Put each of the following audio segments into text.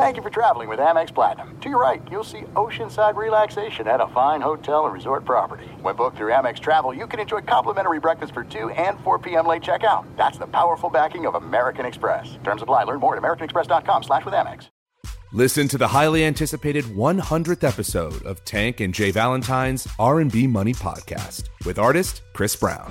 Thank you for traveling with Amex Platinum. To your right, you'll see oceanside relaxation at a fine hotel and resort property. When booked through Amex Travel, you can enjoy complimentary breakfast for 2 and 4 p.m. late checkout. That's the powerful backing of American Express. Terms apply. Learn more at americanexpress.com slash with Amex. Listen to the highly anticipated 100th episode of Tank and Jay Valentine's R&B Money Podcast with artist Chris Brown.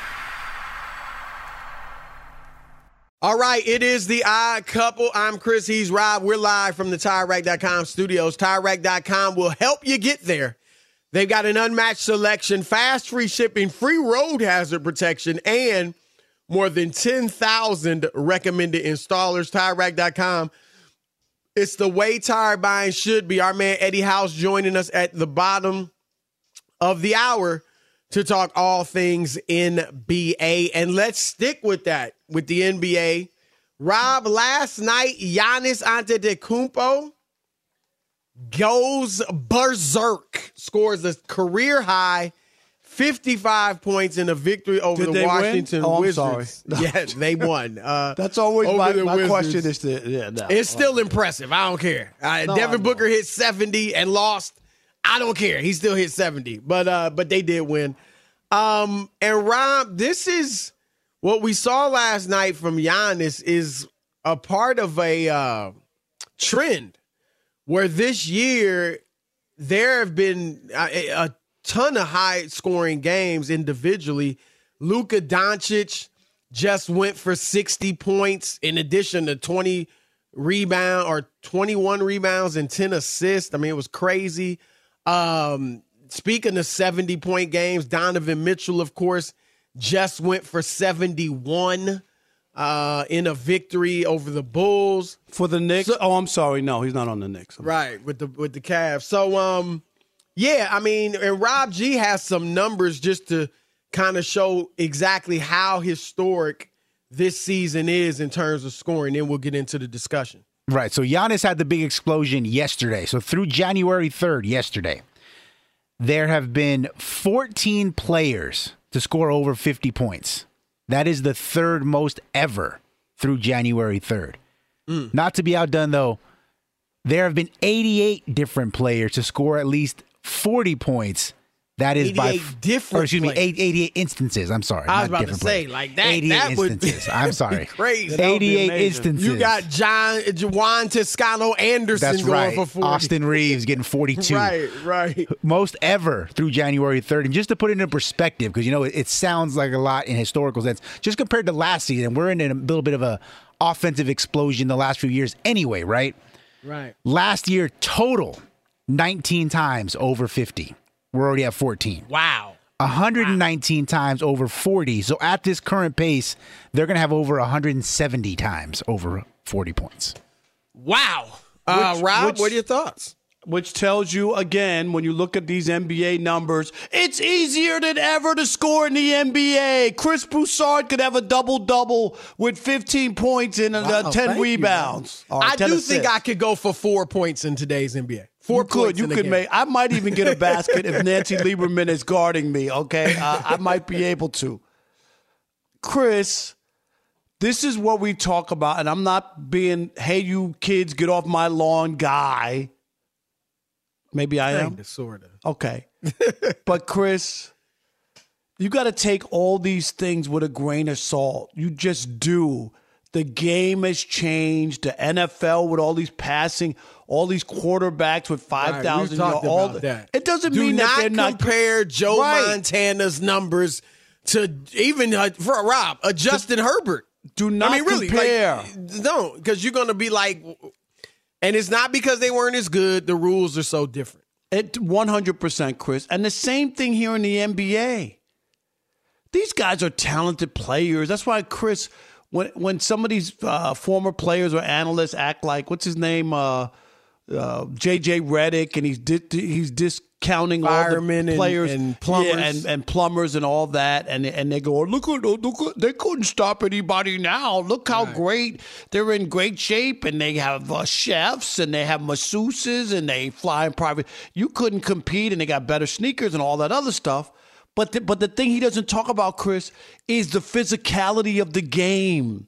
All right, it is the odd couple. I'm Chris. He's Rob. We're live from the TireRack.com studios. TireRack.com will help you get there. They've got an unmatched selection, fast free shipping, free road hazard protection, and more than 10,000 recommended installers. TireRack.com. It's the way tire buying should be. Our man Eddie House joining us at the bottom of the hour to talk all things NBA. And let's stick with that with the NBA. Rob, last night, Giannis Antetokounmpo goes berserk, scores a career high 55 points in a victory over Did the? Washington Oh, Wizards. sorry. Yeah, they won. Uh, That's always my, my question is to yeah, no. It's still impressive. I don't care. Uh, No, Devin. Booker hit 70 and lost. I don't care. He still hit 70. But uh but they did win. Um and Rob, this is what we saw last night from Giannis is a part of a uh trend where this year there have been a, a ton of high scoring games individually. Luka Doncic just went for 60 points in addition to 20 rebound or 21 rebounds and 10 assists. I mean, it was crazy. Um, speaking of 70 point games, Donovan Mitchell, of course, just went for 71 uh, in a victory over the Bulls. for the Knicks. oh, I'm sorry. No, he's not on the Knicks. Right, with the with the Cavs. So um yeah, I mean, and Rob G has some numbers just to kind of show exactly how historic this season is in terms of scoring. Then we'll get into the discussion. Right. So Giannis had the big explosion yesterday. So through January 3rd, yesterday, there have been 14 players to score over 50 points. That is the third most ever through January 3rd. Mm. Not to be outdone, though, there have been 88 different players to score at least 40 points. That is by 88 different or excuse me, eight- 88 instances. I'm sorry. I was not about to say, players. like that. 88 that would be, instances. I'm sorry. crazy. 88 instances. You got John Juan Toscano Anderson That's going right. for 40. Austin Reaves getting 42. Right, right. Most ever through January 3rd. And just to put it in perspective, because you know it, it sounds like a lot in historical sense, just compared to last season, we're in a little bit of a offensive explosion the last few years anyway, right? Right. Last year total 19 times over 50. We're already at 14. Wow. 119 times over 40. So at this current pace, they're going to have over 170 times over 40 points. Wow. Uh, Which- Rob, which- what are your thoughts? Which tells you again, when you look at these NBA numbers, it's easier than ever to score in the NBA. Chris Broussard could have a double double with 15 points and uh, 10 thank you, rebounds. Or I 10 do assists. think I could go for four points in today's NBA. Four you could. You could make. I might even get a basket if Nancy Lieberman is guarding me. Okay, uh, I might be able to. Chris, this is what we talk about, and I'm not being "Hey, you kids, get off my lawn" guy. Maybe I am. Kinda, sorta. Okay, but Chris, you got to take all these things with a grain of salt. You just do. The game has changed. The NFL with all these passing, all these quarterbacks with five thousand. Right, thousand we've talked all that. It doesn't Do mean not that they're not compare Joe Right. Montana's numbers to even uh, for Rob a Justin Herbert. Do not I mean, really, compare. Like, no, because you're going to be like, and it's not because they weren't as good. The rules are so different. It 100% Chris. And the same thing here in the NBA. These guys are talented players. That's why Chris when when some of these uh, former players or analysts act like what's his name uh, uh, JJ Redick and he's di- he's discounting all Firemen the and- players and plumbers. Yeah, and, and plumbers and all that and and they go look at look they couldn't stop anybody now. Look how great they're in great shape and they have uh, chefs and they have masseuses and they fly in private. You couldn't compete and they got better sneakers and all that other stuff. But the, but the thing he doesn't talk about Chris is the physicality of the game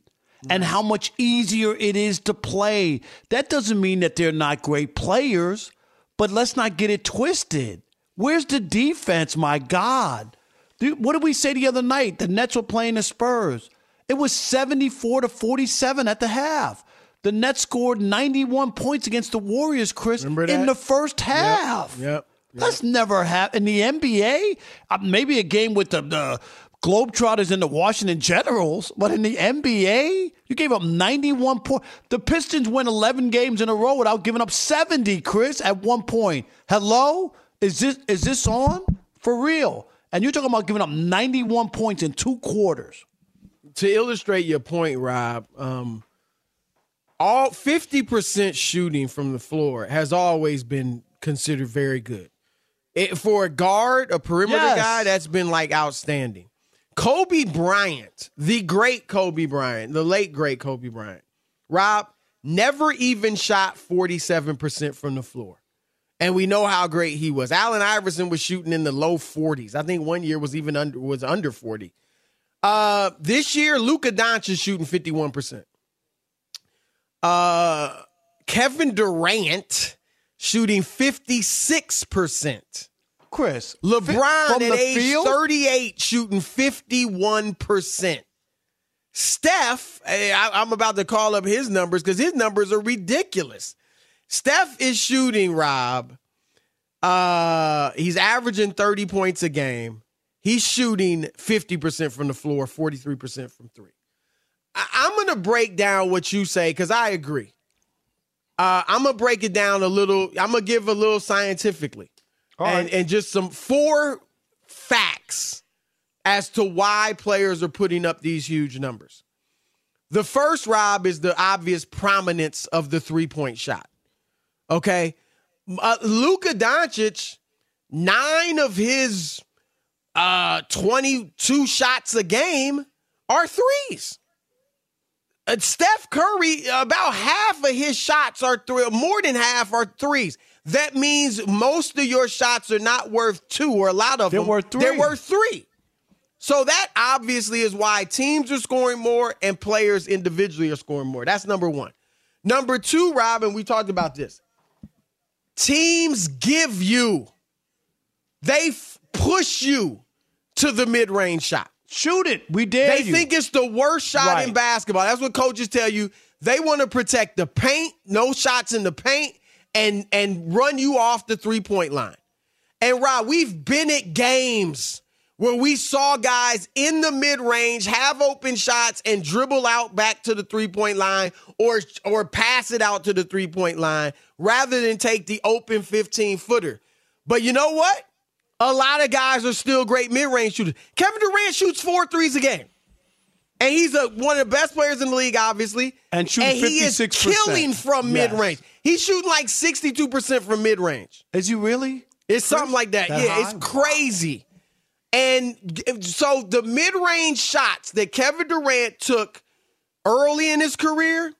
and how much easier it is to play. That doesn't mean that they're not great players, but let's not get it twisted. Where's the defense, my God? Dude, What did we say the other night? The Nets were playing the Spurs. It was 74 to 47 at the half. The Nets scored 91 points against the Warriors, Chris, in the first half. Yep. That's never happened in the NBA. Uh, maybe a game with the, the Globetrotters and the Washington Generals, but in the NBA, you gave up 91 points. The Pistons win 11 games in a row without giving up 70, Chris, at one point. Hello? Is this is this on? For real? And you're talking about giving up 91 points in two quarters. to illustrate your point, Rob, um, all fifty percent shooting from the floor has always been considered very good. It, for a guard, a perimeter Yes. guy, that's been like outstanding. Kobe Bryant, the great Kobe Bryant, the late great Kobe Bryant, Rob never even shot forty seven percent from the floor. And we know how great he was. Allen Iverson was shooting in the low 40s. I think one year was even under was under 40. Uh, this year, Luka Doncic shooting 51%. Uh, Kevin Durant shooting 56%. Chris, LeBron at the age field? 38 shooting 51%. Steph, eh, I, I'm about to call up his numbers because his numbers are ridiculous. Steph is shooting, Rob. Uh, he's averaging 30 points a game. He's shooting 50% from the floor, 43% from three. I- I'm going to break down what you say because I agree. Uh, I'm going to break it down a little. I'm going to give a little scientifically and, and just some four facts as to why players are putting up these huge numbers. The first, Rob, is the obvious prominence of the three point shot. Okay. Uh, Luka Doncic, nine of his uh, 22 shots a game are threes. Uh, Steph Curry, about half of his shots are three, more than half are threes. That means most of your shots are not worth two, or a lot of They're them. worth They're three. worth three. So that obviously is why teams are scoring more and players individually are scoring more. That's number one. Number two, Robin, we talked about this. Teams give you, they f- push you to the mid range shot. Shoot it. We did. They you. think it's the worst shot in basketball. That's what coaches tell you. They want to protect the paint, no shots in the paint, and and run you off the three point line. And Rob, we've been at games where we saw guys in the mid range have open shots and dribble out back to the three point line or or pass it out to the three point line rather than take the open 15 footer. But you know what? a lot of guys are still great mid-range shooters. Kevin Durant shoots four threes a game. And he's a, one of the best players in the league, obviously. And shooting he is 56%. killing from Yes. mid-range. He's shooting like 62% from mid-range. Is he really? It's something like that. That yeah, high? it's crazy. And so the mid-range shots that Kevin Durant took early in his career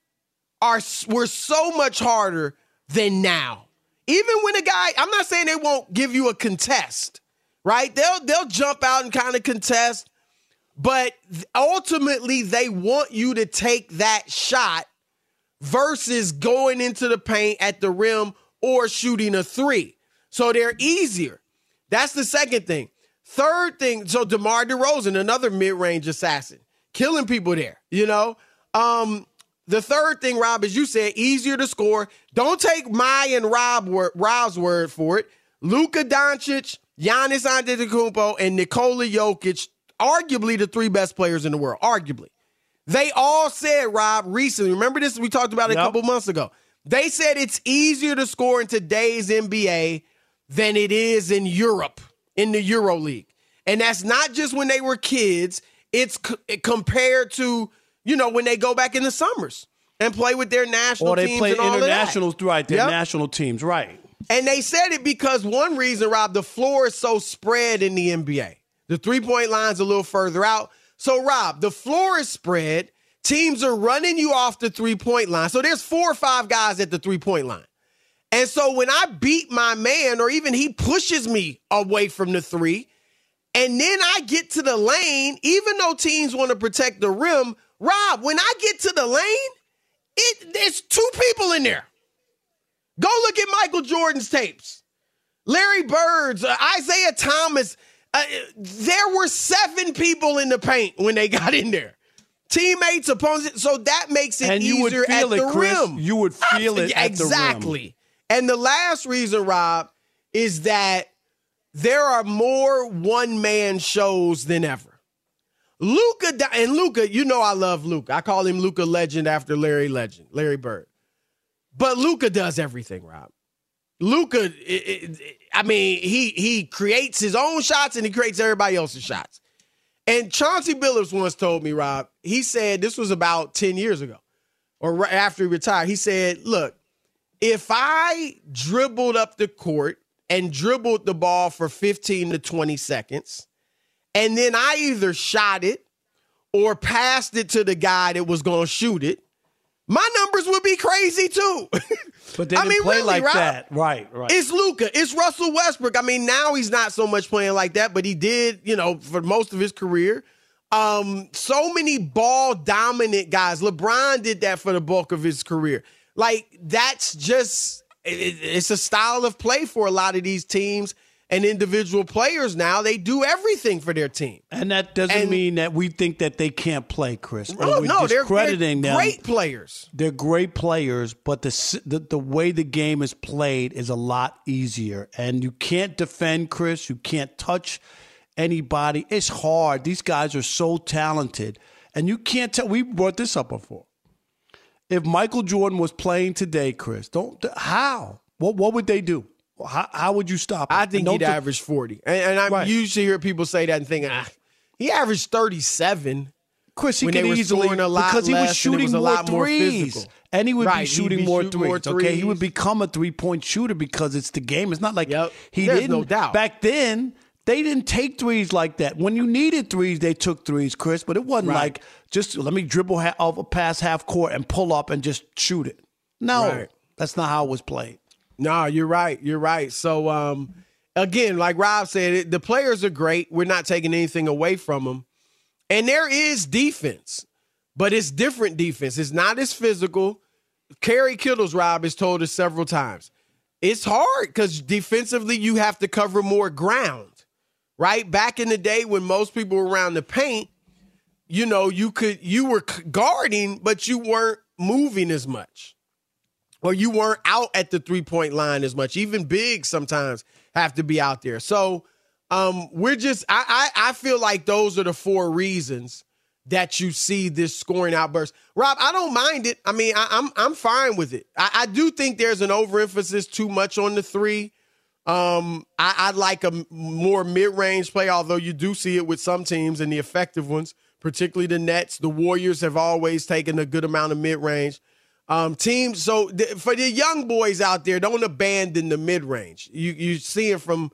are were so much harder than now. Even when a guy, I'm not saying they won't give you a contest, right? They'll they'll jump out and kind of contest, but ultimately they want you to take that shot versus going into the paint at the rim or shooting a three. So they're easier. That's the second thing. Third thing, so DeMar DeRozan, another mid-range assassin, killing people there, you know? Um, the third thing, Rob, as you said, easier to score. Don't take my and Rob Rob's word for it. Luka Doncic, Giannis Antetokounmpo, and Nikola Jokic, arguably the three best players in the world, arguably. They all said, Rob, recently, remember this? We talked about it a Yep. couple months ago. They said it's easier to score in today's NBA than it is in Europe, in the Euro League. And that's not just when they were kids, it's compared to, you know, when they go back in the summers and play with their national Or they teams play and all of that. internationals, right? Their Yep. national teams, right? And they said it because one reason, Rob, the floor is so spread in the NBA. The three point line's a little further out. So, Rob, the floor is spread. Teams are running you off the three point line. So there's four or five guys at the three point line. And so when I beat my man, or even he pushes me away from the three, and then I get to the lane, even though teams want to protect the rim, Rob, when I get to the lane, it there's two people in there. Go look at Michael Jordan's tapes. Larry Bird's, uh, Isiah Thomas. Uh, there were seven people in the paint when they got in there. Teammates, opponents. So that makes it And you easier at it, the Chris. rim. You would feel it at the rim. exactly. And the last reason, Rob, is that there are more one man shows than ever. Luka and Luka, you know I love Luka. I call him Luka Legend after Larry Legend, Larry Bird. But Luka does everything, Rob. Luka, I mean, he he creates his own shots and he creates everybody else's shots. And Chauncey Billups once told me, Rob, he said this was about 10 years ago or right after he retired. He said, Look, if I dribbled up the court and dribbled the ball for 15 to 20 seconds, and then I either shot it or passed it to the guy that was going to shoot it, my numbers would be crazy too. But they I mean, play really, like Rob. that. Right, right. It's Luka. It's Russell Westbrook. I mean, now he's not so much playing like that, but he did, you know, for most of his career. Um, so many ball dominant guys. LeBron did that for the bulk of his career. Like that's just it- it's a style of play for a lot of these teams and individual players now. They do everything for their team. and that doesn't and- mean that we think that they can't play, Chris. Oh, no, we're no, they're, discrediting them. great players. They're great players, but the, the the way the game is played is a lot easier, and you can't defend Chris. You can't touch anybody. It's hard. These guys are so talented, and you can't tell. We brought this up before. If Michael Jordan was playing today, Chris, don't how? What what would they do? How, how would you stop? him? I think he'd average 40. And, and I Right. usually hear people say that and think, ah, he averaged 37. Chris, he when could easily scoring a lot because he was shooting was a more lot more threes, physical. and he would Right, be shooting be more shooting threes. more Okay, he would become a three point shooter because it's the game. It's not like he There's didn't. no doubt. Back then, they didn't take threes like that. When you needed threes, they took threes, Chris. But it wasn't Right. like just let me dribble off a pass half court and pull up and just shoot it. No, Right. that's not how it was played. No, you're right. You're right. So, um, again, like Rob said, it, the players are great. We're not taking anything away from them. And there is defense, but it's different defense. It's not as physical. Kerry Kittles, Rob, has told us several times. It's hard because defensively, you have to cover more ground, right? Back in the day when most people were around the paint, you know, you could, you were guarding, but you weren't moving as much or you weren't out at the three point line as much. Even big sometimes have to be out there. So um, we're just I, I I feel like those are the four reasons that you see this scoring outburst. Rob, I don't mind it. I mean, I, I'm I'm fine with it. I, I do think there's an overemphasis too much on the three. Um, I, I like a more mid-range play, although you do see it with some teams and the effective ones, particularly the Nets. The Warriors have always taken a good amount of mid-range. Um, teams. So th- for the young boys out there, don't abandon the mid-range. You you see it from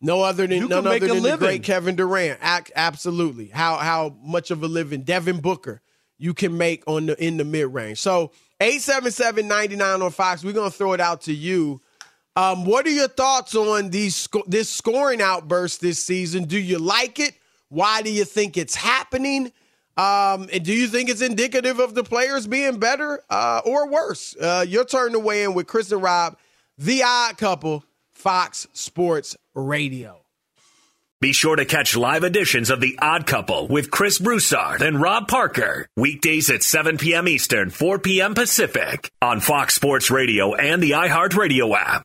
no other than You none other a than the living. great Kevin Durant. Ac- absolutely. How how much of a living Devin Booker you can make on the in the mid range. So 877-99 on Fox. We're gonna throw it out to you. Um, what are your thoughts on these sco- this scoring outburst this season? Do you like it? Why do you think it's happening? Um, and do you think it's indicative of the players being better uh, or worse? Uh, your turn to weigh in with Chris and Rob, the odd couple, Fox Sports Radio. Be sure to catch live editions of The Odd Couple with Chris Broussard and Rob Parker. Weekdays at 7 p.m. Eastern, 4 p.m. Pacific on Fox Sports Radio and the iHeartRadio app.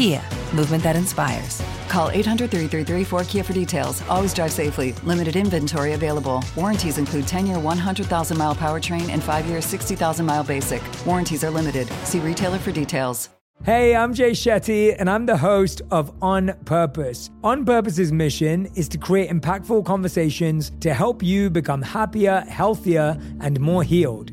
Kia, movement that inspires. Call 800 333 4KIA for details. Always drive safely. Limited inventory available. Warranties include 10 year 100,000 mile powertrain and 5 year 60,000 mile basic. Warranties are limited. See retailer for details. Hey, I'm Jay Shetty, and I'm the host of On Purpose. On Purpose's mission is to create impactful conversations to help you become happier, healthier, and more healed.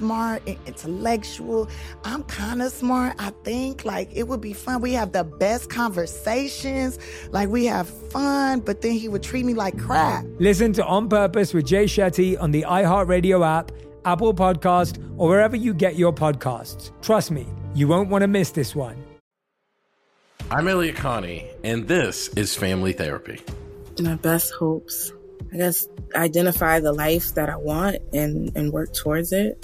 smart and intellectual. I'm kind of smart, I think. Like it would be fun. We have the best conversations. Like we have fun, but then he would treat me like crap. Listen to On Purpose with Jay Shetty on the iHeartRadio app, Apple Podcast, or wherever you get your podcasts. Trust me, you won't want to miss this one. I'm Elliott Connie, and this is Family Therapy. my best hopes. I guess identify the life that I want and, and work towards it.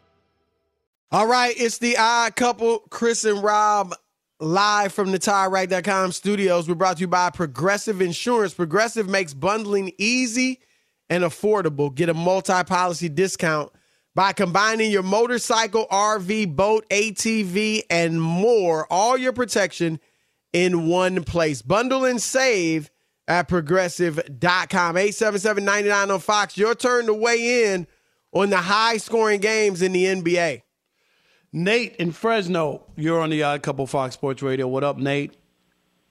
All right, it's the odd couple, Chris and Rob, live from the TireRack.com studios. We're brought to you by Progressive Insurance. Progressive makes bundling easy and affordable. Get a multi-policy discount by combining your motorcycle, RV, boat, ATV, and more. All your protection in one place. Bundle and save at progressive.com. 877-99 on Fox. Your turn to weigh in on the high scoring games in the NBA. Nate in Fresno, you're on the Odd Couple Fox Sports Radio. What up, Nate?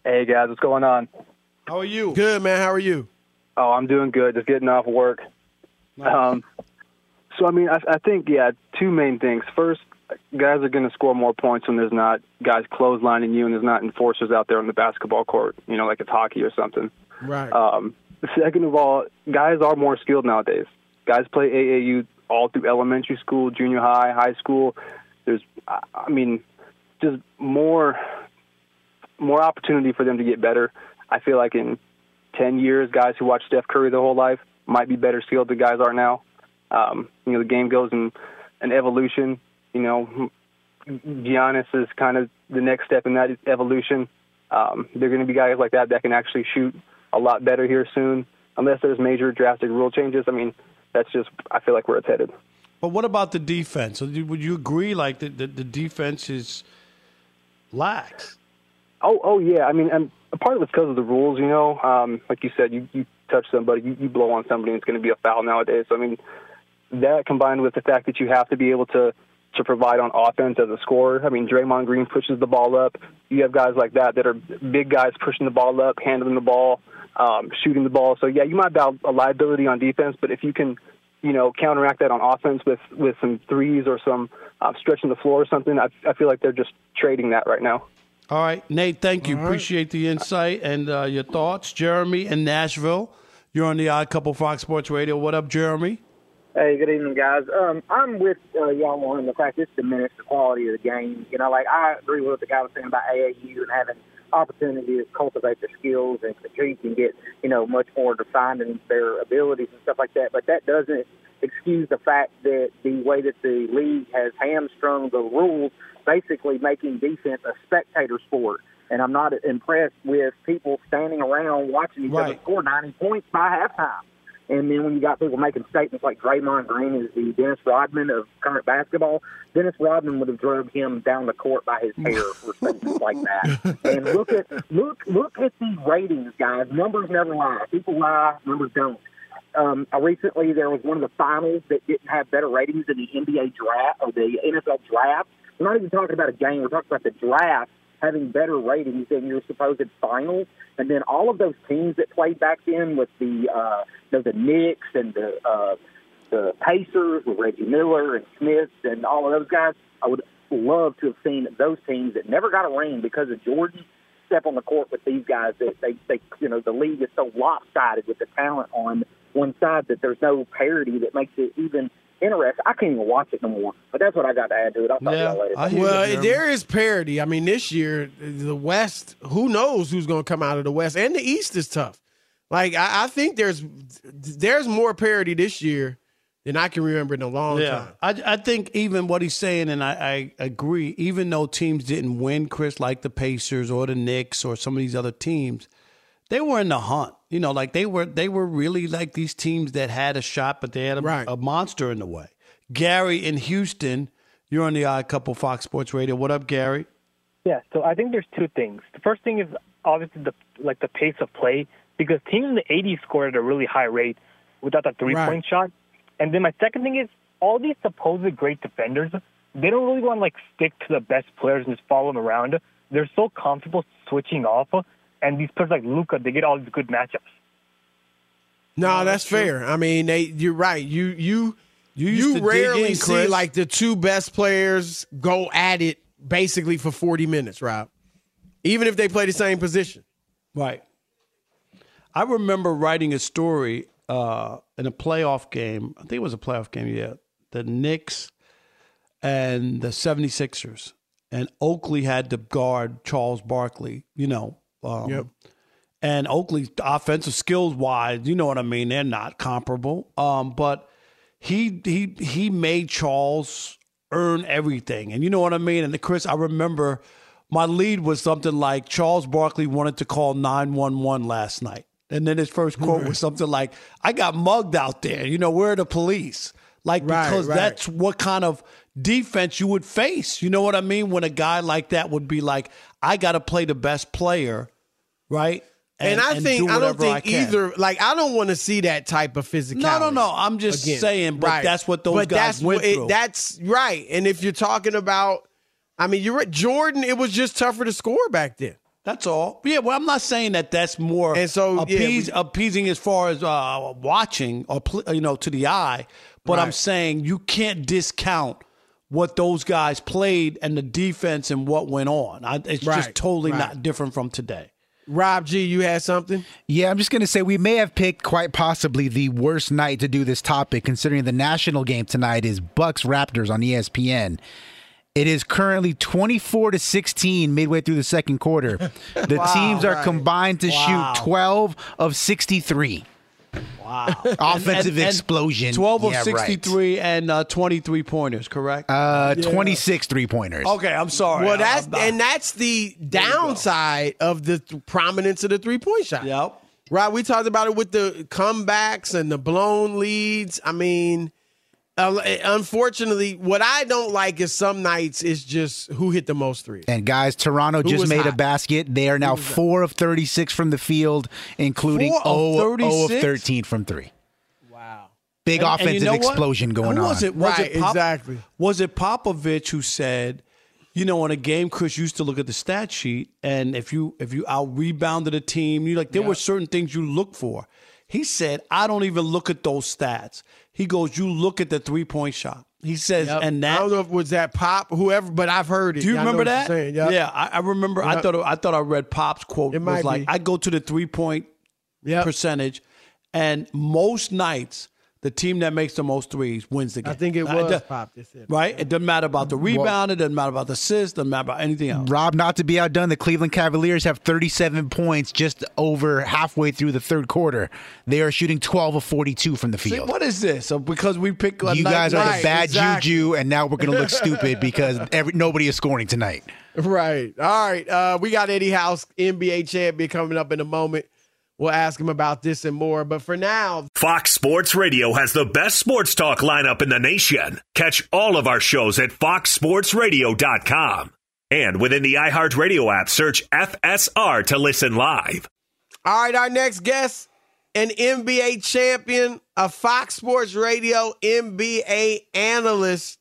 Hey guys, what's going on? How are you? Good, man. How are you? Oh, I'm doing good. Just getting off work. Um, so I mean, I, I think yeah, two main things. First, guys are going to score more points when there's not guys clotheslining you and there's not enforcers out there on the basketball court. You know, like it's hockey or something. Right. Um, second of all, guys are more skilled nowadays. Guys play AAU all through elementary school, junior high, high school. There's, I mean, just more, more opportunity for them to get better. I feel like in ten years, guys who watch Steph Curry their whole life might be better skilled than guys are now. Um, you know, the game goes in an evolution. You know, Giannis is kind of the next step in that evolution. Um, they're going to be guys like that that can actually shoot a lot better here soon, unless there's major drastic rule changes. I mean, that's just I feel like where it's headed. But what about the defense? Would you agree, like the the, the defense is lax? Oh, oh yeah. I mean, and part of it's because of the rules. You know, um, like you said, you you touch somebody, you, you blow on somebody, and it's going to be a foul nowadays. So I mean, that combined with the fact that you have to be able to to provide on offense as a scorer. I mean, Draymond Green pushes the ball up. You have guys like that that are big guys pushing the ball up, handling the ball, um, shooting the ball. So yeah, you might have a liability on defense, but if you can, you know, counteract that on offense with with some threes or some uh, stretching the floor or something, I, I feel like they're just trading that right now. All right, Nate. Thank you. Appreciate the insight and uh, your thoughts. Jeremy in Nashville, you're on the Odd Couple Fox Sports Radio. What up, Jeremy? Hey, good evening, guys. Um, I'm with uh, y'all on the fact it's diminished the quality of the game. You know, like I agree with what the guy was saying about AAU and having opportunity to cultivate their skills and compete and get, you know, much more defined in their abilities and stuff like that. But that doesn't excuse the fact that the way that the league has hamstrung the rules, basically making defense a spectator sport. And I'm not impressed with people standing around watching each other score 90 points by halftime. And then when you got people making statements like Draymond Green is the Dennis Rodman of current basketball, Dennis Rodman would have drugged him down the court by his hair for statements like that. And look at look look at these ratings, guys. Numbers never lie. People lie, numbers don't. Um, recently, there was one of the finals that didn't have better ratings than the NBA draft or the NFL draft. We're not even talking about a game. We're talking about the draft having better ratings than your supposed finals. And then all of those teams that played back then with the uh, you know, the Knicks and the uh, the Pacers with Reggie Miller and Smits and all of those guys, I would love to have seen those teams that never got a ring because of Jordan step on the court with these guys that they, they you know the league is so lopsided with the talent on one side that there's no parity that makes it even interesting. I can't even watch it no more. But that's what I got to add to it. I'll talk to y'all later. well, there is parity. I mean, this year the West. Who knows who's going to come out of the West, and the East is tough. Like I, I think there's there's more parity this year than I can remember in a long yeah, time. I, I think even what he's saying, and I, I agree, even though teams didn't win, Chris, like the Pacers or the Knicks or some of these other teams, they were in the hunt. You know, like they were they were really like these teams that had a shot, but they had a, a monster in the way. Gary in Houston, you're on the Odd Couple Fox Sports Radio. What up, Gary? Yeah, so I think there's two things. The first thing is obviously the like the pace of play because teams in the 80s scored at a really high rate without that three point shot. And then my second thing is all these supposed great defenders, they don't really want to like stick to the best players and just follow them around. They're so comfortable switching off, and these players like Luka, they get all these good matchups. No, that's fair. I mean, they. You're right. You you you, used to dig rarely in, see like the two best players go at it basically for 40 minutes, Rob. Even if they play the same position. Right. I remember writing a story uh, in a playoff game. I think it was a playoff game, yeah. The Knicks and the 76ers. And Oakley had to guard Charles Barkley, you know. Um, Yep. And Oakley's offensive skills wise, you know what I mean? They're not comparable. Um, but he he he made Charles earn everything. And you know what I mean? And Chris, I remember my lead was something like Charles Barkley wanted to call 911 last night. And then his first quote was something like, I got mugged out there. You know, where are the police? Like, Right, because right. that's what kind of defense you would face. You know what I mean? When a guy like that would be like, I got to play the best player, right? And, I do think I don't think can. either. Like I don't want to see that type of physicality. No, no, no. I'm just again. saying, but that's what those but guys went it- through. that's right. And if you're talking about, I mean, you're right. Jordan. It was just tougher to score back then. That's all. Yeah, well, I'm not saying that that's more And so, yeah, we- appeasing as far as uh, watching or you know to the eye, but I'm saying you can't discount what those guys played and the defense and what went on. I, it's Right, just totally right. not different from today. Rob G, you had something? Yeah, I'm just going to say we may have picked quite possibly the worst night to do this topic, considering the national game tonight is Bucks Raptors on ESPN. It is currently 24 to 16 midway through the second quarter. The Wow. teams are Right. combined to Wow. shoot 12 of 63. Wow, Offensive explosion. Twelve of Yeah, right. sixty-three and uh, twenty-three pointers. Correct. Uh, Yeah. 26 three pointers. Okay, I'm sorry. Well, I'm- that's I'm and that's the downside of the th- prominence of the three point shot. Yep. Right. We talked about it with the comebacks and the blown leads. I mean, uh, unfortunately, what I don't like is some nights is just who hit the most threes. And guys, Toronto Who just was made a basket. They are now 4 of 36 from the field, including Four of 0, 0 of 13 from 3. Wow. Big And- and offensive you know what? explosion going Who on. Was it? Was Right, it Pop- exactly. Was it Popovich who said, you know, in a game, Chris used to look at the stat sheet, and if you if you out rebounded a team, you like there were certain things you look for. He said, I don't even look at those stats. He goes, you look at the three point shot. He says, Yep. and I that don't know if it was that pop, whoever, but I've heard it. do you I know remember what that? saying. Yep. Yeah, I, I remember. I thought I thought I read Pop's quote It was might like, be. I go to the three point Yep. percentage, and most nights the team that makes the most threes wins the game. I think it Uh, was does- pop. That said. Right? It doesn't matter about the rebound. It doesn't matter about the assist. Doesn't matter about anything else. Rob, not to be outdone, the Cleveland Cavaliers have 37 points just over halfway through the third quarter. They are shooting 12 of 42 from the See, field. what is this? So because we pick a you night- guys are Right, the bad exactly. juju, and now we're going to look stupid because every, nobody is scoring tonight. Right. All right. Uh, we got Eddie House, NBA champion, coming up in a moment. We'll ask him about this and more. But for now, Fox Sports Radio has the best sports talk lineup in the nation. Catch all of our shows at foxsportsradio.com. And within the iHeartRadio app, search FSR to listen live. all right, our next guest, an NBA champion, a Fox Sports Radio NBA analyst,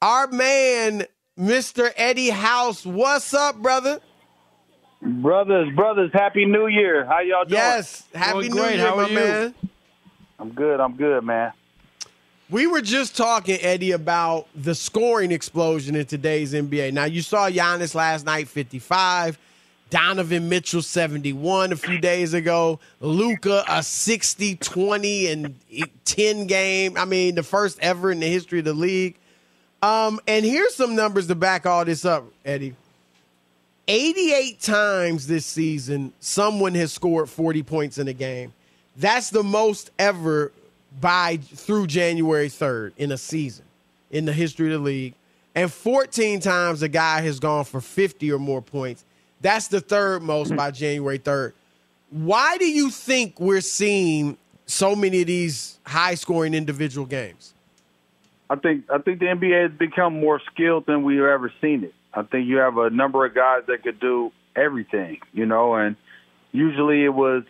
our man, Mr. Eddie House. What's up, brother? Brothers, brothers, happy new year. How y'all doing? Yes. Happy New Year, How my man. I'm good, I'm good, man. We were just talking, Eddie, about the scoring explosion in today's NBA. Now, you saw Giannis last night, 55. Donovan Mitchell, 71 a few days ago. Luka, a 60, 20, and 10 game. I mean, the first ever in the history of the league. Um, and here's some numbers to back all this up, Eddie. 88 times this season, someone has scored 40 points in a game. That's the most ever by through January 3rd in a season in the history of the league. And 14 times a guy has gone for 50 or more points. That's the third most by January 3rd. Why do you think we're seeing so many of these high scoring individual games? I think I think the NBA has become more skilled than we've ever seen it. I think you have a number of guys that could do everything, you know, and usually it was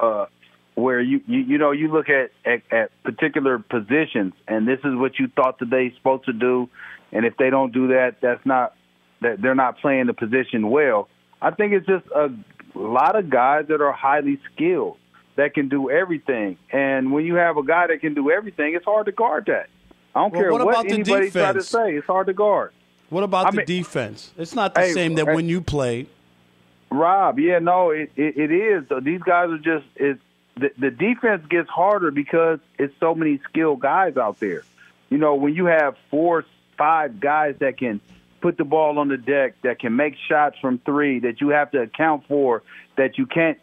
uh where you you, you know you look at, at at particular positions and this is what you thought that they supposed to do and if they don't do that that's not that they're not playing the position well. I think it's just a lot of guys that are highly skilled that can do everything. And when you have a guy that can do everything, it's hard to guard that. I don't Well, care what what, anybody try to say. It's hard to guard. What about I the mean- defense? It's not the Hey, same that hey. when you played. Rob, yeah, no, it, it, it is. These guys are just it's the, the defense gets harder because it's so many skilled guys out there. You know, when you have four, five guys that can put the ball on the deck, that can make shots from three, that you have to account for, that you can't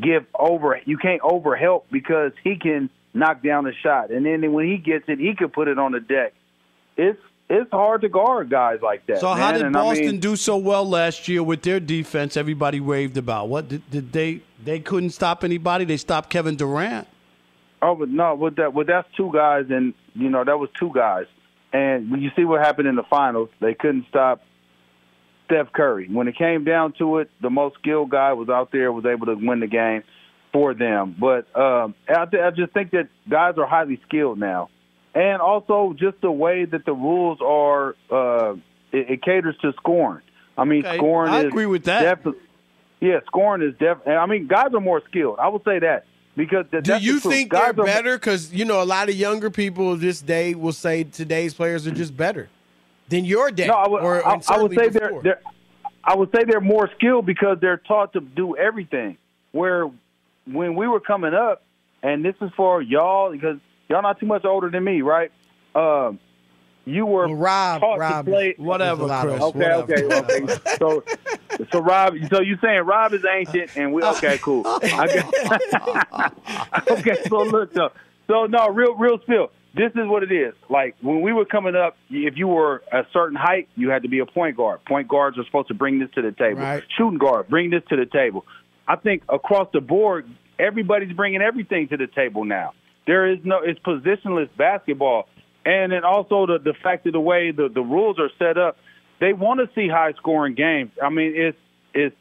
give over, you can't overhelp because he can knock down the shot, and then when he gets it, he can put it on the deck. It's it's hard to guard guys like that. So how did And I Boston mean, do so well last year with their defense? Everybody raved about. What did, did they? They couldn't stop anybody. They stopped Kevin Durant. Oh, but no, with that, well, that's two guys, and you know that was two guys. And when you see what happened in the finals, they couldn't stop Steph Curry. When it came down to it, the most skilled guy was out there, was able to win the game for them. But um, I, th- I just think that guys are highly skilled now, and also just the way that the rules are, uh, it, it caters to scoring. I mean, Okay, scoring. I is agree with that. defi- yeah, scoring is definitely. I mean, guys are more skilled. I will say that because th- Do that's the you think guys they're are, better? Because you know a lot of younger people this day will say today's players are just better than your day. No, I would, or, I, I would say they're, they're. I would say they're more skilled because they're taught to do everything. Where when we were coming up, and this is for y'all because y'all not too much older than me, right? Um, you were Rob, taught Rob, to play Whatever, Chris. Okay, whatever. okay, okay. So, so Rob, so you saying Rob is ancient, and we okay, cool. I got- okay, so look, so, so no, real, real spill. This is what it is. Like when we were coming up, if you were a certain height, you had to be a point guard. Point guards are supposed to bring this to the table. Right. Shooting guard, bring this to the table. I think across the board, everybody's bringing everything to the table now. There is no, it's positionless basketball, and then also the the fact of the way the the rules are set up, they want to see high scoring games. I mean, it's it's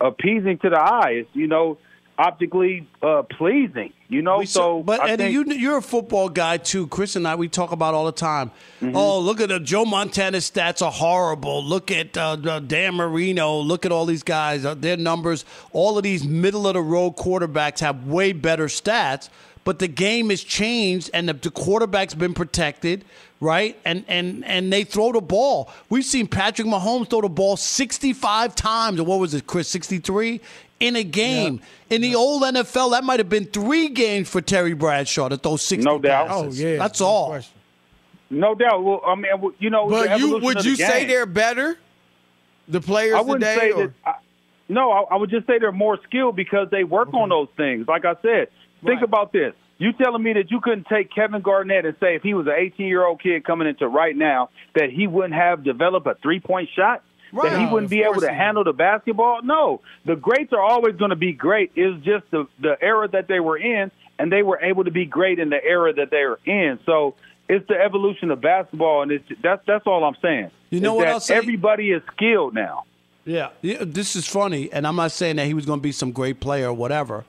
appeasing to the eye. It's you know optically uh, pleasing. You know, We so but I Eddie, think, you, you're a football guy too. Chris and I, we talk about all the time. Oh, look at the Joe Montana stats are horrible. Look at uh, Dan Marino. Look at all these guys. Uh, their numbers. All of these middle of the road quarterbacks have way better stats. But the game has changed, and the, the quarterback's been protected, right? And and and they throw the ball. We've seen Patrick Mahomes throw the ball 65 times, or what was it, Chris? 63 in a game. In the old NFL, that might have been three games for Terry Bradshaw to throw 60 No doubt. passes. Oh, yeah. That's No all. no doubt. Well, I mean, you know, the But you would of the you say game. they're better? The players I wouldn't today, say or? that. I, no, I, I would just say they're more skilled because they work on those things. Like I said, think about this. You telling me that you couldn't take Kevin Garnett and say if he was an 18 year old kid coming into right now that he wouldn't have developed a three point shot? That he wouldn't be able to handle the basketball? No. The greats are always going to be great. It's just the, the era that they were in, and they were able to be great in the era that they were in. So it's the evolution of basketball, and it's, that's, that's all I'm saying. You know what say? Everybody is skilled now. Yeah. yeah, this is funny, and I'm not saying that he was going to be some great player or whatever.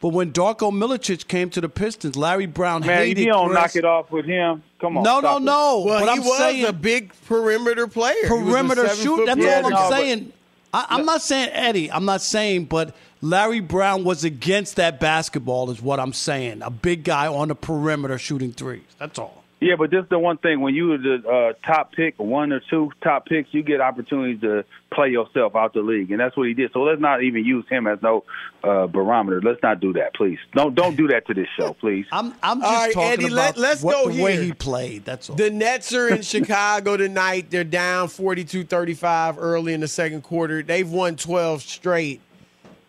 But when Darko Milicic came to the Pistons, Larry Brown Man, hated if you don't Chris. knock it off with him, come on. No, no, stop it. no. Well, but he I'm was saying a big perimeter player. He was a perimeter seven shoot. That's player. all I'm no, saying. I, I'm not saying Eddie. I'm not saying, but Larry Brown was against that basketball. Is what I'm saying. A big guy on the perimeter shooting threes. That's all. Yeah, but this is the one thing when you were the uh, top pick, one or two top picks, you get opportunities to play yourself out the league, and that's what he did. So let's not even use him as no uh, barometer. Let's not do that, please. Don't don't do that to this show, please. I'm I'm just right, talking Eddie, about let, us what, go the here. way he played. That's all. The Nets are in Chicago tonight. They're down 42-35 early in the second quarter. They've won 12 straight.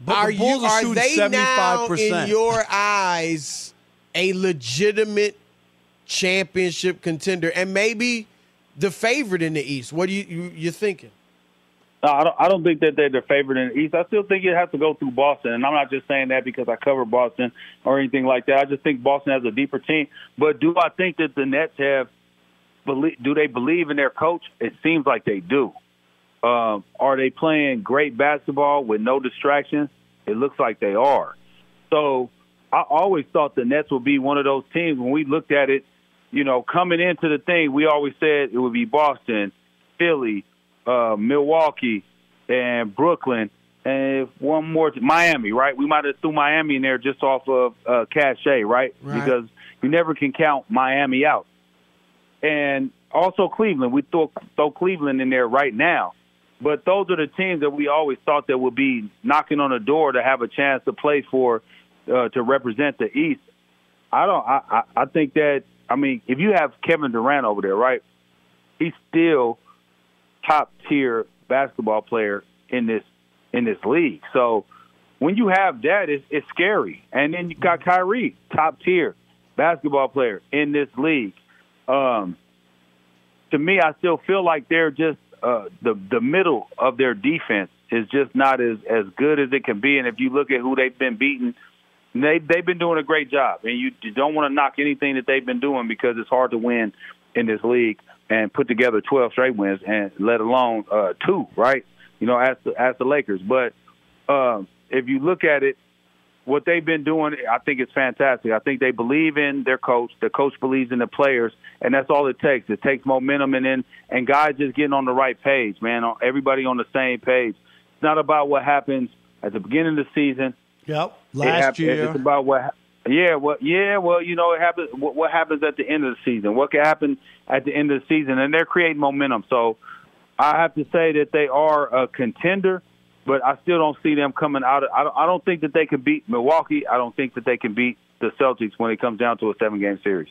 But the are Bulls you are are they now 75%. in your eyes a legitimate championship contender and maybe the favorite in the East? What do you, you you're thinking? No, I don't. I don't think that they're the favorite in the East. I still think it has to go through Boston, and I'm not just saying that because I cover Boston or anything like that. I just think Boston has a deeper team. But do I think that the Nets have? Do they believe in their coach? It seems like they do. Um, are they playing great basketball with no distractions? It looks like they are. So I always thought the Nets would be one of those teams. When we looked at it, you know, coming into the thing, we always said it would be Boston, Philly, uh, Milwaukee, and Brooklyn, and one more, Miami, right? We might have threw Miami in there just off of uh, cachet, right? Right. Because you never can count Miami out. And also Cleveland, we throw, throw Cleveland in there right now. But those are the teams that we always thought that would be knocking on the door to have a chance to play for, uh, to represent the East. I don't. I, I I think that. I mean, if you have Kevin Durant over there, right? He's still top tier basketball player in this in this league. So when you have that, it's, it's scary. And then you got Kyrie, top tier basketball player in this league. Um, to me, I still feel like they're just uh, the the middle of their defense is just not as as good as it can be. And if you look at who they've been beating, they they've been doing a great job. And you, you don't want to knock anything that they've been doing because it's hard to win in this league and put together 12 straight wins, and let alone uh, two, right? You know, as the, as the Lakers. But um, if you look at it, what they've been doing, I think it's fantastic. I think they believe in their coach. The coach believes in the players, and that's all it takes. It takes momentum and then and guys just getting on the right page, man. Everybody on the same page. It's not about what happens at the beginning of the season. Yep, last it, year. It's about what. Yeah, well, yeah, well, you know, it happens. What, what happens at the end of the season? What can happen at the end of the season? And they're creating momentum. So, I have to say that they are a contender but I still don't see them coming out. Of, I don't, I don't think that they can beat Milwaukee. I don't think that they can beat the Celtics when it comes down to a seven game series.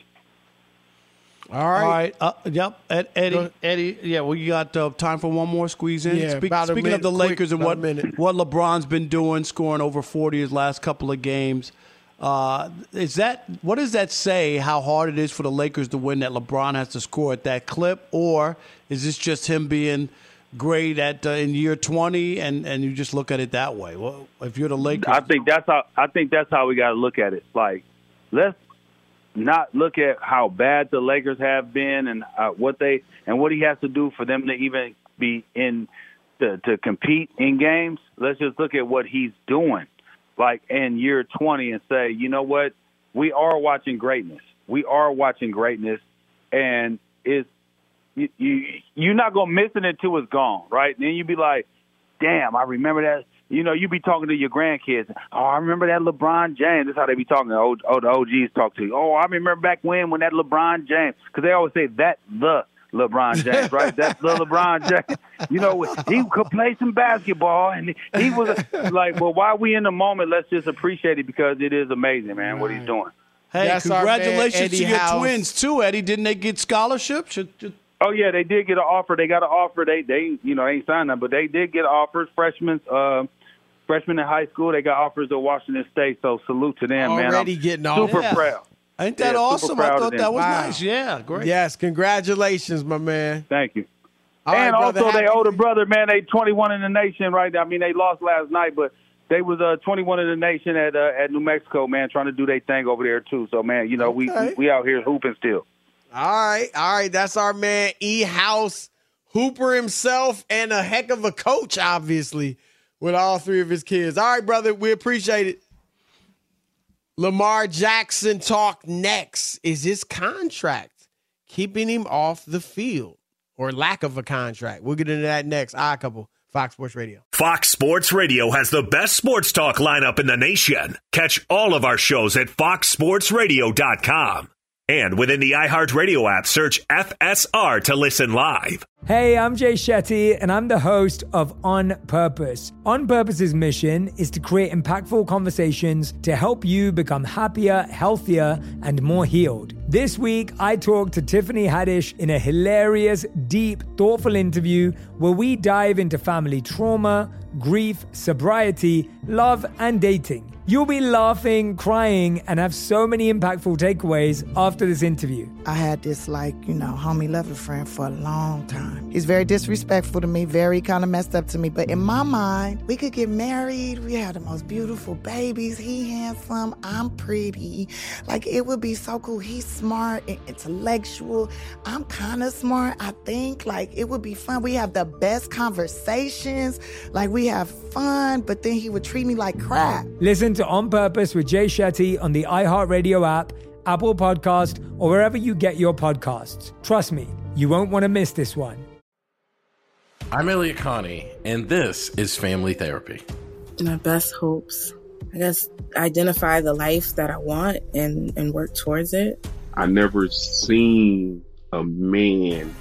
All right. All right. Uh, yep. Ed, Eddie. Eddie. Yeah. Well, you got uh, time for one more squeeze in. Yeah, Speak, speaking minute, of the quick, Lakers and what minute. what LeBron's been doing, scoring over forty his last couple of games. Uh, is that what does that say? How hard it is for the Lakers to win that LeBron has to score at that clip, or is this just him being great at uh, in year twenty, and and you just look at it that way? Well, if you're the Lakers, I think that's how I think that's how we got to look at it. Like, let's not look at how bad the Lakers have been and uh, what they and what he has to do for them to even be in to, to compete in games. Let's just look at what he's doing, like in year 20, and say, you know what, we are watching greatness. We are watching greatness, and it's you, you you're not gonna miss it until it's gone, right? And then you'd be like, damn, I remember that. You know, you be talking to your grandkids. Oh, I remember that LeBron James. That's how they be talking. Oh, oh the OGs talk to you. Oh, I remember back when when that LeBron James, because they always say that the LeBron James, right? That's the LeBron James. You know, he could play some basketball, and he was like, well, while we in the moment, let's just appreciate it because it is amazing, man, what he's doing. hey, That's our man, congratulations to your House. twins too, Eddie. Didn't they get scholarships? Should- should- Oh yeah, they did get an offer. They got an offer. They they you know ain't signed them, but they did get offers. Freshmen, uh, freshmen in high school, they got offers at Washington State. So salute to them, man. Already I'm getting super offers. proud. Ain't that Yeah, awesome? I thought that was Wow. nice. Yeah, great. Yes, congratulations, my man. Thank you. All right, and brother, also, happy- they older brother, man, they 21 in the nation, right? Now. I mean, they lost last night, but they was uh, 21 in the nation at uh, at New Mexico, man, trying to do their thing over there too. So, man, you know, Okay. we we out here hooping still. All right, all right. That's our man E House Hooper himself, and a heck of a coach, obviously, with all three of his kids. All right, brother, we appreciate it. Lamar Jackson talk next. Is his contract keeping him off the field or lack of a contract? We'll get into that next. I couple Fox Sports Radio. Fox Sports Radio has the best sports talk lineup in the nation. Catch all of our shows at foxsportsradio.com. And within the iHeartRadio app, search FSR to listen live. Hey, I'm Jay Shetty, and I'm the host of On Purpose. On Purpose's mission is to create impactful conversations to help you become happier, healthier, and more healed. This week, I talked to Tiffany Haddish in a hilarious, deep, thoughtful interview where we dive into family trauma, grief, sobriety, love, and dating. You'll be laughing, crying, and have so many impactful takeaways after this interview. I had this like, you know, homie lover friend for a long time. He's very disrespectful to me, very kind of messed up to me. But in my mind, we could get married. We had the most beautiful babies. He handsome, I'm pretty. Like it would be so cool. He's smart and intellectual. I'm kind of smart, I think. Like it would be fun. We have the best conversations. Like we have fun, but then he would treat me like crap. Listen to On Purpose with Jay Shetty on the iHeartRadio app, Apple Podcast, or wherever you get your podcasts. Trust me, you won't want to miss this one. I'm Elliott Connie, and this is Family Therapy. My best hopes. I guess identify the life that I want and, and work towards it. I never seen a man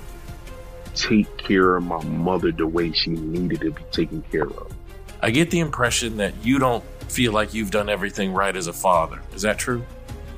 take care of my mother the way she needed to be taken care of. I get the impression that you don't feel like you've done everything right as a father. Is that true?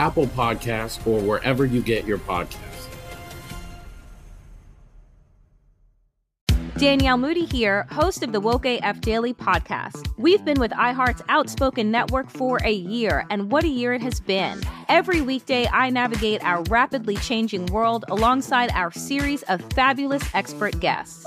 Apple Podcasts, or wherever you get your podcasts. Danielle Moody here, host of the Woke AF Daily podcast. We've been with iHeart's Outspoken Network for a year, and what a year it has been. Every weekday, I navigate our rapidly changing world alongside our series of fabulous expert guests.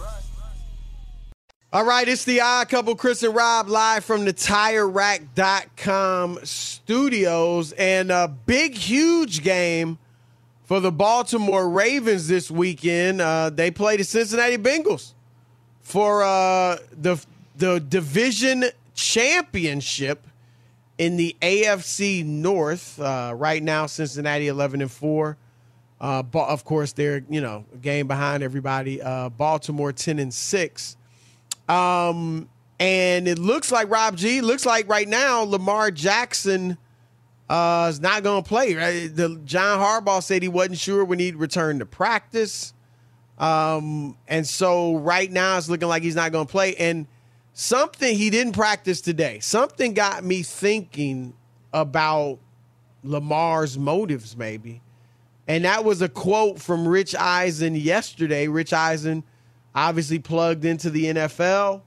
All right, it's the odd couple, Chris and Rob, live from the TireRack.com studios. And a big, huge game for the Baltimore Ravens this weekend. Uh, they play the Cincinnati Bengals for uh, the, the division championship in the AFC North. Uh, right now, Cincinnati 11 and 4. Uh, of course, they're, you know, a game behind everybody. Uh, Baltimore 10 and 6. Um, and it looks like Rob G looks like right now Lamar Jackson uh, is not going to play. Right? The John Harbaugh said he wasn't sure when he'd return to practice, um, and so right now it's looking like he's not going to play. And something he didn't practice today. Something got me thinking about Lamar's motives, maybe. And that was a quote from Rich Eisen yesterday. Rich Eisen obviously plugged into the NFL.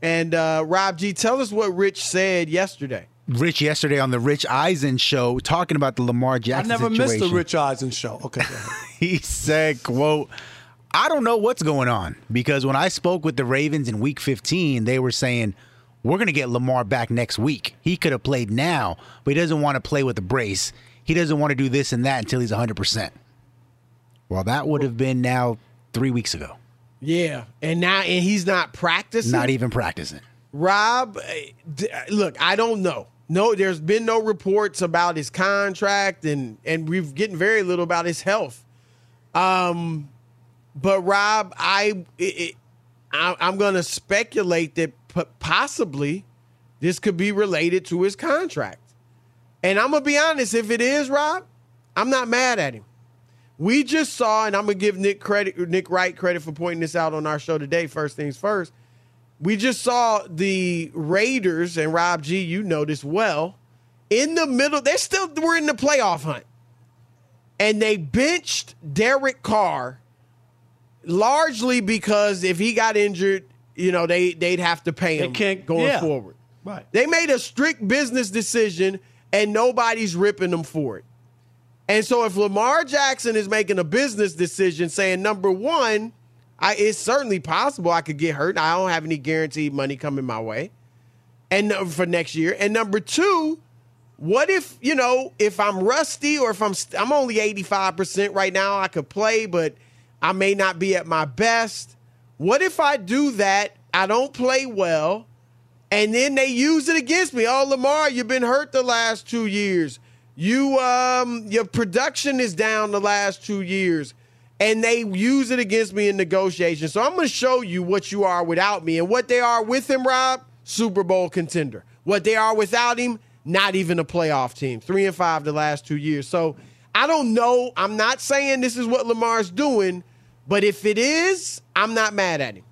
And uh, Rob G, tell us what Rich said yesterday. Rich yesterday on the Rich Eisen show talking about the Lamar Jackson. I never situation. missed the Rich Eisen show. Okay. he said, "quote." I don't know what's going on because when I spoke with the Ravens in week 15, they were saying, We're going to get Lamar back next week. He could have played now, but he doesn't want to play with a brace. He doesn't want to do this and that until he's 100%. Well, that would have been now three weeks ago. Yeah, and now and he's not practicing. Not even practicing. Rob, look, I don't know. No, there's been no reports about his contract, and and we've getting very little about his health. Um, but Rob, I, it, I I'm going to speculate that possibly this could be related to his contract. And I'm gonna be honest, if it is, Rob, I'm not mad at him. We just saw, and I'm gonna give Nick credit, Nick Wright credit for pointing this out on our show today. First things first, we just saw the Raiders and Rob G. You know this well. In the middle, they still were in the playoff hunt, and they benched Derek Carr largely because if he got injured, you know they they'd have to pay him going yeah. forward. Right. They made a strict business decision, and nobody's ripping them for it. And so if Lamar Jackson is making a business decision saying, number one, I, it's certainly possible I could get hurt. I don't have any guaranteed money coming my way and for next year. And number two, what if, you know, if I'm rusty or if I'm I'm only 85% right now, I could play, but I may not be at my best. What if I do that? I don't play well And then they use it against me. Oh, Lamar, you've been hurt the last two years. You um your production is down the last two years. And they use it against me in negotiations. So I'm gonna show you what you are without me. And what they are with him, Rob, Super Bowl contender. What they are without him, not even a playoff team. Three and five the last two years. So I don't know. I'm not saying this is what Lamar's doing, but if it is, I'm not mad at him.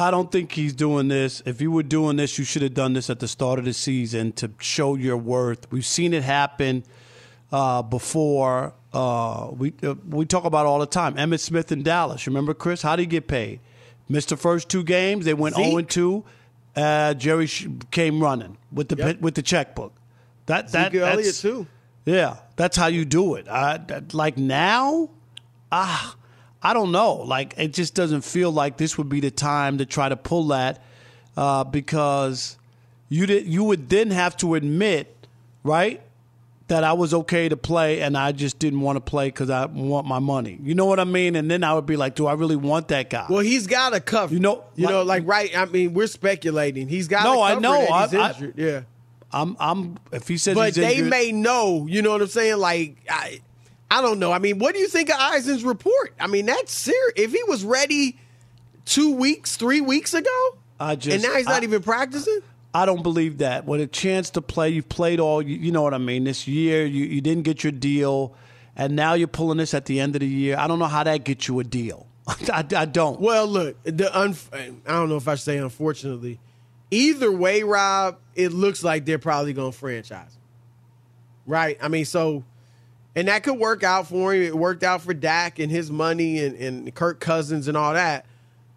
I don't think he's doing this. If you were doing this, you should have done this at the start of the season to show your worth. We've seen it happen uh, before. Uh, we uh, we talk about it all the time. Emmitt Smith in Dallas. Remember, Chris? How did he get paid? Missed the first two games. They went Zeke? 0 2. Uh, Jerry came running with the Yep. with the checkbook. That that Zeke Elliott, that's- too. Yeah, that's how you do it. I, that- like now, ah, I don't know. Like it just doesn't feel like this would be the time to try to pull that uh, because you did. You would then have to admit, right, that I was okay to play and I just didn't want to play because I want my money. You know what I mean? And then I would be like, do I really want that guy? Well, he's got a cover. You know, you know, like right. I mean, we're speculating. He's got. No, a I know. I- I- yeah. I'm. I'm. If he says but they injured, may know. You know what I'm saying? Like I, I don't know. I mean, what do you think of Eisen's report? I mean, that's serious. If he was ready two weeks, three weeks ago, I just and now he's not I- even practicing. I don't believe that. With a chance to play, you've played all. You, you know what I mean. This year, you, you didn't get your deal, and now you're pulling this at the end of the year. I don't know how that gets you a deal. I, I don't. Well, look, the unf- I don't know if I should say unfortunately. Either way, Rob, it looks like they're probably going to franchise. Right? I mean, so, and that could work out for him. It worked out for Dak and his money and, and Kirk Cousins and all that.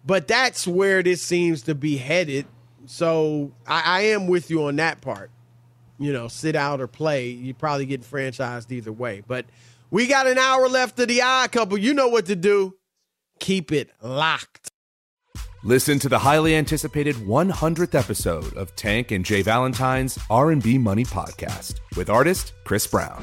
But that's where this seems to be headed. So I, I am with you on that part. You know, sit out or play. You probably get franchised either way. But we got an hour left of the odd couple. You know what to do. Keep it locked. Listen to the highly anticipated 100th episode of Tank and J. Valentine's R&B Money podcast with artist Chris Brown.